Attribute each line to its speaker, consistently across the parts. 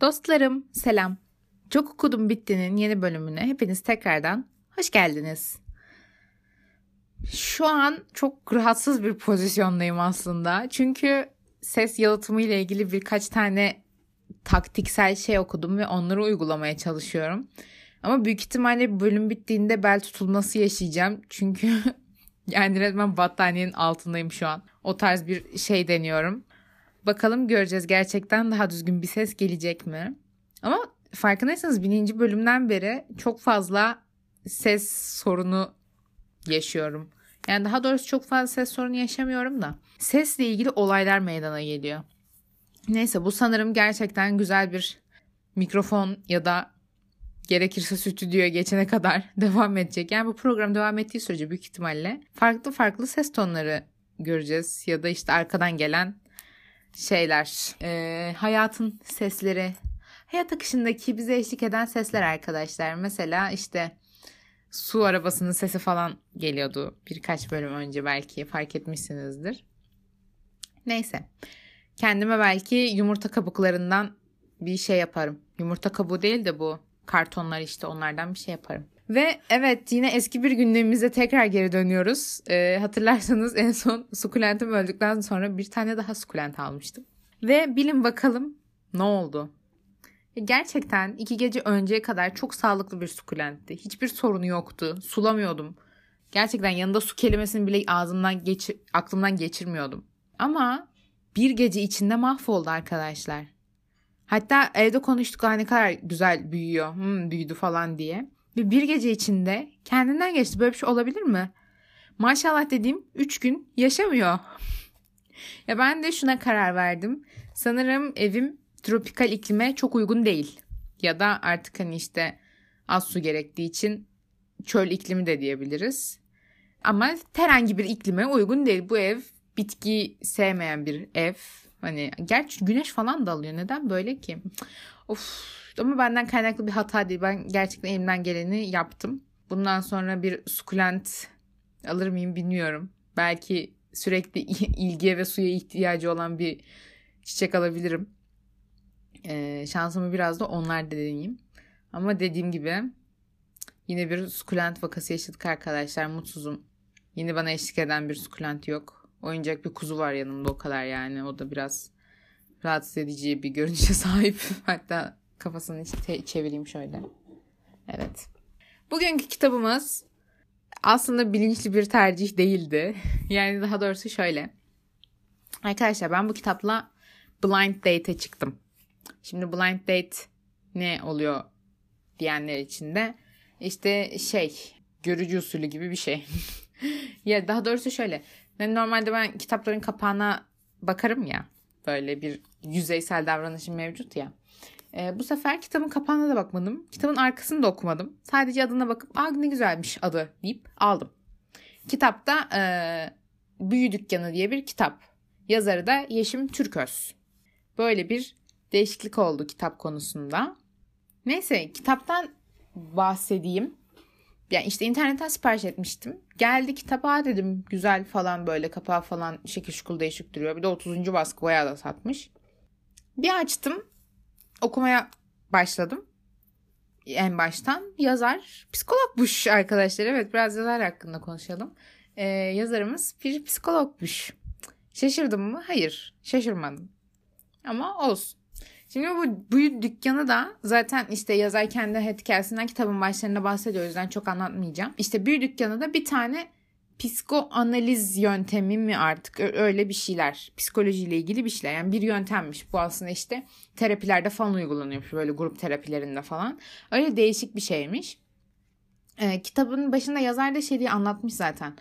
Speaker 1: Dostlarım selam. Çok okudum bittinin yeni bölümüne hepiniz tekrardan hoş geldiniz. Şu an çok rahatsız bir pozisyondayım aslında. Çünkü ses yalıtımı ile ilgili birkaç tane taktiksel şey okudum ve onları uygulamaya çalışıyorum. Ama büyük ihtimalle bölüm bittiğinde bel tutulması yaşayacağım. Çünkü yani resmen battaniyenin altındayım şu an. O tarz bir şey deniyorum. Bakalım göreceğiz gerçekten daha düzgün bir ses gelecek mi? Ama farkındaysanız bininci bölümden beri çok fazla ses sorunu yaşıyorum. Yani daha doğrusu çok fazla ses sorunu yaşamıyorum da. Sesle ilgili olaylar meydana geliyor. Neyse bu sanırım gerçekten güzel bir mikrofon ya da gerekirse stüdyoya geçene kadar devam edecek. Yani bu program devam ettiği sürece büyük ihtimalle farklı farklı ses tonları göreceğiz. Ya da işte arkadan gelen şeyler. Ee, hayatın sesleri. Hayat akışındaki bize eşlik eden sesler arkadaşlar. Mesela işte su arabasının sesi falan geliyordu birkaç bölüm önce belki fark etmişsinizdir. Neyse. Kendime belki yumurta kabuklarından bir şey yaparım. Yumurta kabuğu değil de bu kartonlar işte onlardan bir şey yaparım. Ve evet yine eski bir gündemimize tekrar geri dönüyoruz. Ee, hatırlarsanız en son sukulentim öldükten sonra bir tane daha sukulent almıştım. Ve bilin bakalım ne oldu? Gerçekten iki gece önceye kadar çok sağlıklı bir sukulentti. Hiçbir sorunu yoktu. Sulamıyordum. Gerçekten yanında su kelimesini bile ağzımdan geçir, aklımdan geçirmiyordum. Ama bir gece içinde mahvoldu arkadaşlar. Hatta evde konuştuk ne kadar güzel büyüyor, hmm, büyüdü falan diye. Ve bir gece içinde kendinden geçti. Böyle bir şey olabilir mi? Maşallah dediğim 3 gün yaşamıyor. ya ben de şuna karar verdim. Sanırım evim tropikal iklime çok uygun değil. Ya da artık hani işte az su gerektiği için çöl iklimi de diyebiliriz. Ama herhangi bir iklime uygun değil. Bu ev bitki sevmeyen bir ev. Hani gerçi güneş falan da alıyor. Neden böyle ki? Of ama benden kaynaklı bir hata değil. Ben gerçekten elimden geleni yaptım. Bundan sonra bir sukulent alır mıyım bilmiyorum. Belki sürekli ilgiye ve suya ihtiyacı olan bir çiçek alabilirim. Ee, şansımı biraz da onlar deneyeyim. Ama dediğim gibi yine bir sukulent vakası yaşadık arkadaşlar. Mutsuzum. Yine bana eşlik eden bir sukulent yok. Oyuncak bir kuzu var yanımda o kadar yani. O da biraz rahatsız edici bir görünüşe sahip. Hatta kafasını hiç çevireyim şöyle. Evet. Bugünkü kitabımız aslında bilinçli bir tercih değildi. Yani daha doğrusu şöyle. Arkadaşlar ben bu kitapla Blind Date'e çıktım. Şimdi Blind Date ne oluyor diyenler için de işte şey görücü usulü gibi bir şey. ya daha doğrusu şöyle. Yani normalde ben kitapların kapağına bakarım ya. Böyle bir yüzeysel davranışım mevcut ya. E, bu sefer kitabın kapağına da bakmadım. Kitabın arkasını da okumadım. Sadece adına bakıp aa ne güzelmiş adı deyip aldım. Kitapta e, Büyü Dükkanı diye bir kitap. Yazarı da Yeşim Türköz. Böyle bir değişiklik oldu kitap konusunda. Neyse kitaptan bahsedeyim. Yani işte internetten sipariş etmiştim. Geldi kitaba dedim güzel falan böyle kapağı falan şekil şukul değişik duruyor. Bir de 30. baskı bayağı da satmış. Bir açtım okumaya başladım. En baştan yazar psikologmuş arkadaşlar. Evet biraz yazar hakkında konuşalım. Ee, yazarımız bir psikologmuş. Şaşırdım mı? Hayır şaşırmadım. Ama olsun. Şimdi bu büyük dükkanı da zaten işte yazar kendi hikayesinden kitabın başlarında bahsediyor. O yüzden çok anlatmayacağım. İşte büyük dükkanı da bir tane psikoanaliz yöntemi mi artık öyle bir şeyler. Psikolojiyle ilgili bir şeyler. Yani bir yöntemmiş. Bu aslında işte terapilerde falan uygulanıyormuş. Böyle grup terapilerinde falan. Öyle değişik bir şeymiş. Ee, kitabın başında yazar da şey diye anlatmış zaten.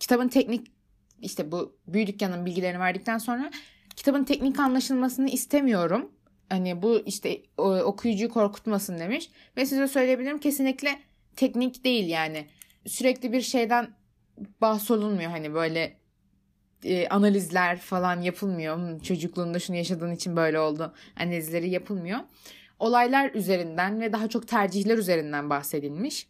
Speaker 1: Kitabın teknik işte bu büyük dükkanın bilgilerini verdikten sonra kitabın teknik anlaşılmasını istemiyorum. Hani bu işte okuyucuyu korkutmasın demiş. Ve size söyleyebilirim kesinlikle teknik değil yani. Sürekli bir şeyden bahsolunmuyor hani böyle e, analizler falan yapılmıyor. Hmm, çocukluğunda şunu yaşadığın için böyle oldu. Analizleri yapılmıyor. Olaylar üzerinden ve daha çok tercihler üzerinden bahsedilmiş.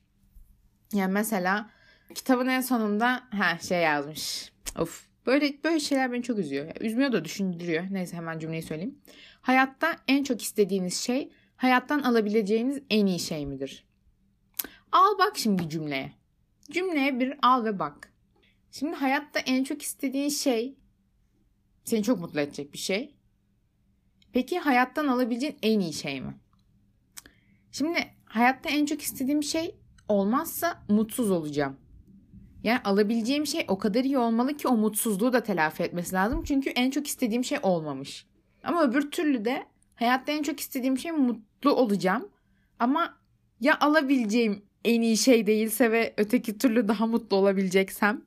Speaker 1: Yani mesela kitabın en sonunda ha şey yazmış. Of böyle böyle şeyler beni çok üzüyor. üzmüyor da düşündürüyor. Neyse hemen cümleyi söyleyeyim. Hayatta en çok istediğiniz şey hayattan alabileceğiniz en iyi şey midir? Al bak şimdi cümleye. Cümleye bir al ve bak. Şimdi hayatta en çok istediğin şey seni çok mutlu edecek bir şey. Peki hayattan alabileceğin en iyi şey mi? Şimdi hayatta en çok istediğim şey olmazsa mutsuz olacağım. Yani alabileceğim şey o kadar iyi olmalı ki o mutsuzluğu da telafi etmesi lazım. Çünkü en çok istediğim şey olmamış. Ama öbür türlü de hayatta en çok istediğim şey mutlu olacağım. Ama ya alabileceğim en iyi şey değilse ve öteki türlü daha mutlu olabileceksem.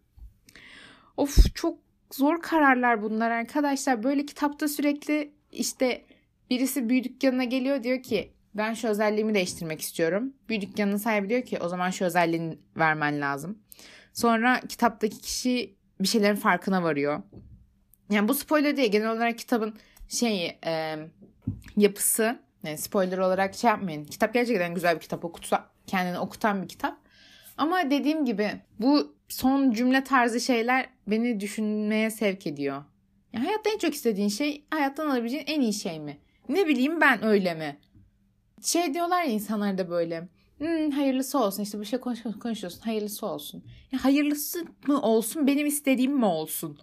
Speaker 1: Of çok zor kararlar bunlar arkadaşlar. Böyle kitapta sürekli işte birisi büyü dükkanına geliyor diyor ki ben şu özelliğimi değiştirmek istiyorum. Büyü dükkanının sahibi diyor ki o zaman şu özelliğini vermen lazım. Sonra kitaptaki kişi bir şeylerin farkına varıyor. Yani bu spoiler değil. Genel olarak kitabın şeyi e, yapısı. Yani spoiler olarak şey yapmayın. Kitap gerçekten güzel bir kitap. Okutsa, kendini okutan bir kitap. Ama dediğim gibi bu son cümle tarzı şeyler beni düşünmeye sevk ediyor. Yani hayatta en çok istediğin şey hayattan alabileceğin en iyi şey mi? Ne bileyim ben öyle mi? Şey diyorlar ya insanlar da böyle. Hmm, hayırlısı olsun işte bir şey konuş konuşuyorsun hayırlısı olsun. Ya hayırlısı mı olsun benim istediğim mi olsun?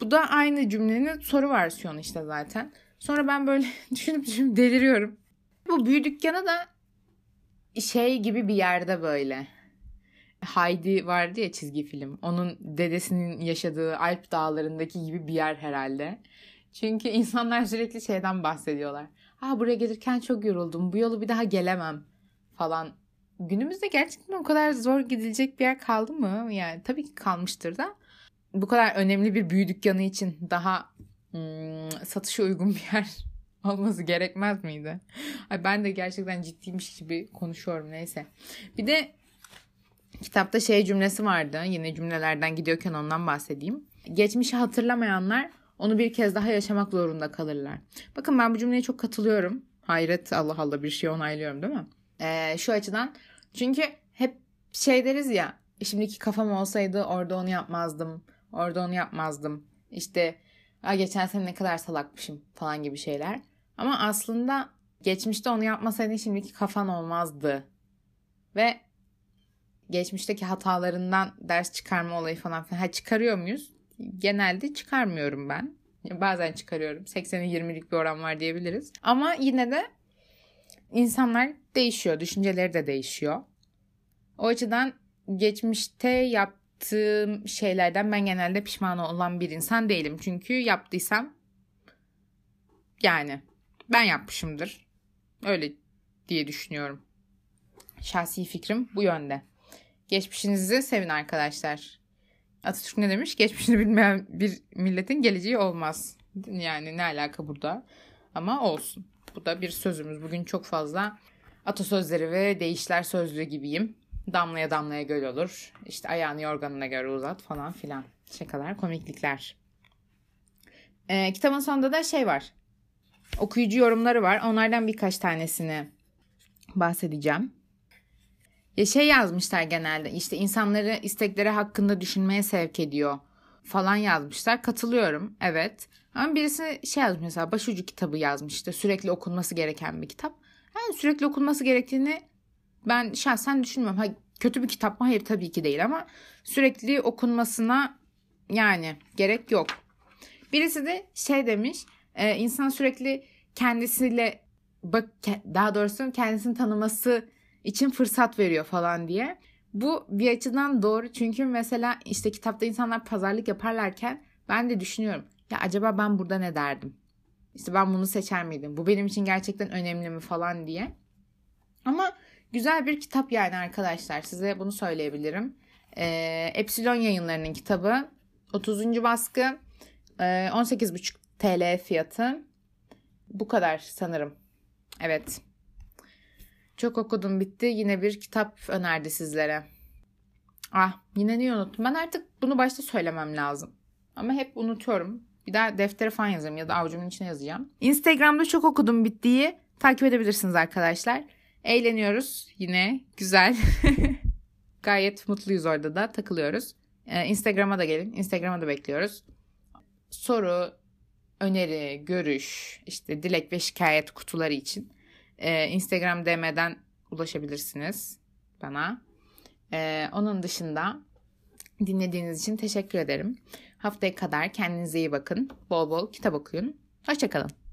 Speaker 1: Bu da aynı cümlenin soru versiyonu işte zaten. Sonra ben böyle düşünüp düşünüp deliriyorum. Bu büyü dükkanı da şey gibi bir yerde böyle. Heidi vardı ya çizgi film. Onun dedesinin yaşadığı Alp dağlarındaki gibi bir yer herhalde. Çünkü insanlar sürekli şeyden bahsediyorlar. Ha buraya gelirken çok yoruldum. Bu yolu bir daha gelemem falan. Günümüzde gerçekten o kadar zor gidilecek bir yer kaldı mı? Yani tabii ki kalmıştır da. Bu kadar önemli bir büyü dükkanı için daha hmm, satışa uygun bir yer olması gerekmez miydi? Ay ben de gerçekten ciddiymiş gibi konuşuyorum neyse. Bir de kitapta şey cümlesi vardı. Yine cümlelerden gidiyorken ondan bahsedeyim. Geçmişi hatırlamayanlar onu bir kez daha yaşamak zorunda kalırlar. Bakın ben bu cümleye çok katılıyorum. Hayret Allah Allah bir şey onaylıyorum değil mi? Ee, şu açıdan. Çünkü hep şey deriz ya şimdiki kafam olsaydı orada onu yapmazdım. Orada onu yapmazdım. İşte geçen sene ne kadar salakmışım falan gibi şeyler. Ama aslında geçmişte onu yapmasaydın şimdiki kafan olmazdı. Ve geçmişteki hatalarından ders çıkarma olayı falan filan. Ha çıkarıyor muyuz? Genelde çıkarmıyorum ben. Bazen çıkarıyorum. 80'e 20'lik bir oran var diyebiliriz. Ama yine de insanlar değişiyor. Düşünceleri de değişiyor. O açıdan geçmişte yaptığım şeylerden ben genelde pişman olan bir insan değilim. Çünkü yaptıysam yani ben yapmışımdır. Öyle diye düşünüyorum. Şahsi fikrim bu yönde. Geçmişinizi sevin arkadaşlar. Atatürk ne demiş? Geçmişini bilmeyen bir milletin geleceği olmaz. Yani ne alaka burada? Ama olsun. Bu da bir sözümüz. Bugün çok fazla atasözleri ve deyişler sözlüğü gibiyim. Damlaya damlaya göl olur. İşte ayağını yorganına göre uzat falan filan. Şakalar, komiklikler. Ee, kitabın sonunda da şey var. Okuyucu yorumları var. Onlardan birkaç tanesini bahsedeceğim. Ya şey yazmışlar genelde işte insanları istekleri hakkında düşünmeye sevk ediyor falan yazmışlar. Katılıyorum evet. Ama birisi şey yazmış mesela başucu kitabı yazmış işte sürekli okunması gereken bir kitap. Yani sürekli okunması gerektiğini ben şahsen düşünmüyorum. Ha, kötü bir kitap mı? Hayır tabii ki değil ama sürekli okunmasına yani gerek yok. Birisi de şey demiş e, insan sürekli kendisiyle bak daha doğrusu kendisini tanıması için fırsat veriyor falan diye. Bu bir açıdan doğru çünkü mesela işte kitapta insanlar pazarlık yaparlarken ben de düşünüyorum. Ya acaba ben burada ne derdim? İşte ben bunu seçer miydim? Bu benim için gerçekten önemli mi falan diye. Ama güzel bir kitap yani arkadaşlar. Size bunu söyleyebilirim. Ee, Epsilon yayınlarının kitabı. 30. baskı. Ee, 18,5 TL fiyatı. Bu kadar sanırım. Evet. Çok okudum bitti. Yine bir kitap önerdi sizlere. Ah yine niye unuttum? Ben artık bunu başta söylemem lazım. Ama hep unutuyorum. Bir daha deftere falan yazarım ya da avucumun içine yazacağım. Instagram'da çok okudum bittiği takip edebilirsiniz arkadaşlar. Eğleniyoruz yine güzel. Gayet mutluyuz orada da takılıyoruz. Ee, Instagram'a da gelin. Instagram'a da bekliyoruz. Soru, öneri, görüş, işte dilek ve şikayet kutuları için e, Instagram DM'den ulaşabilirsiniz bana. E, onun dışında dinlediğiniz için teşekkür ederim. Haftaya kadar kendinize iyi bakın. Bol bol kitap okuyun. Hoşçakalın.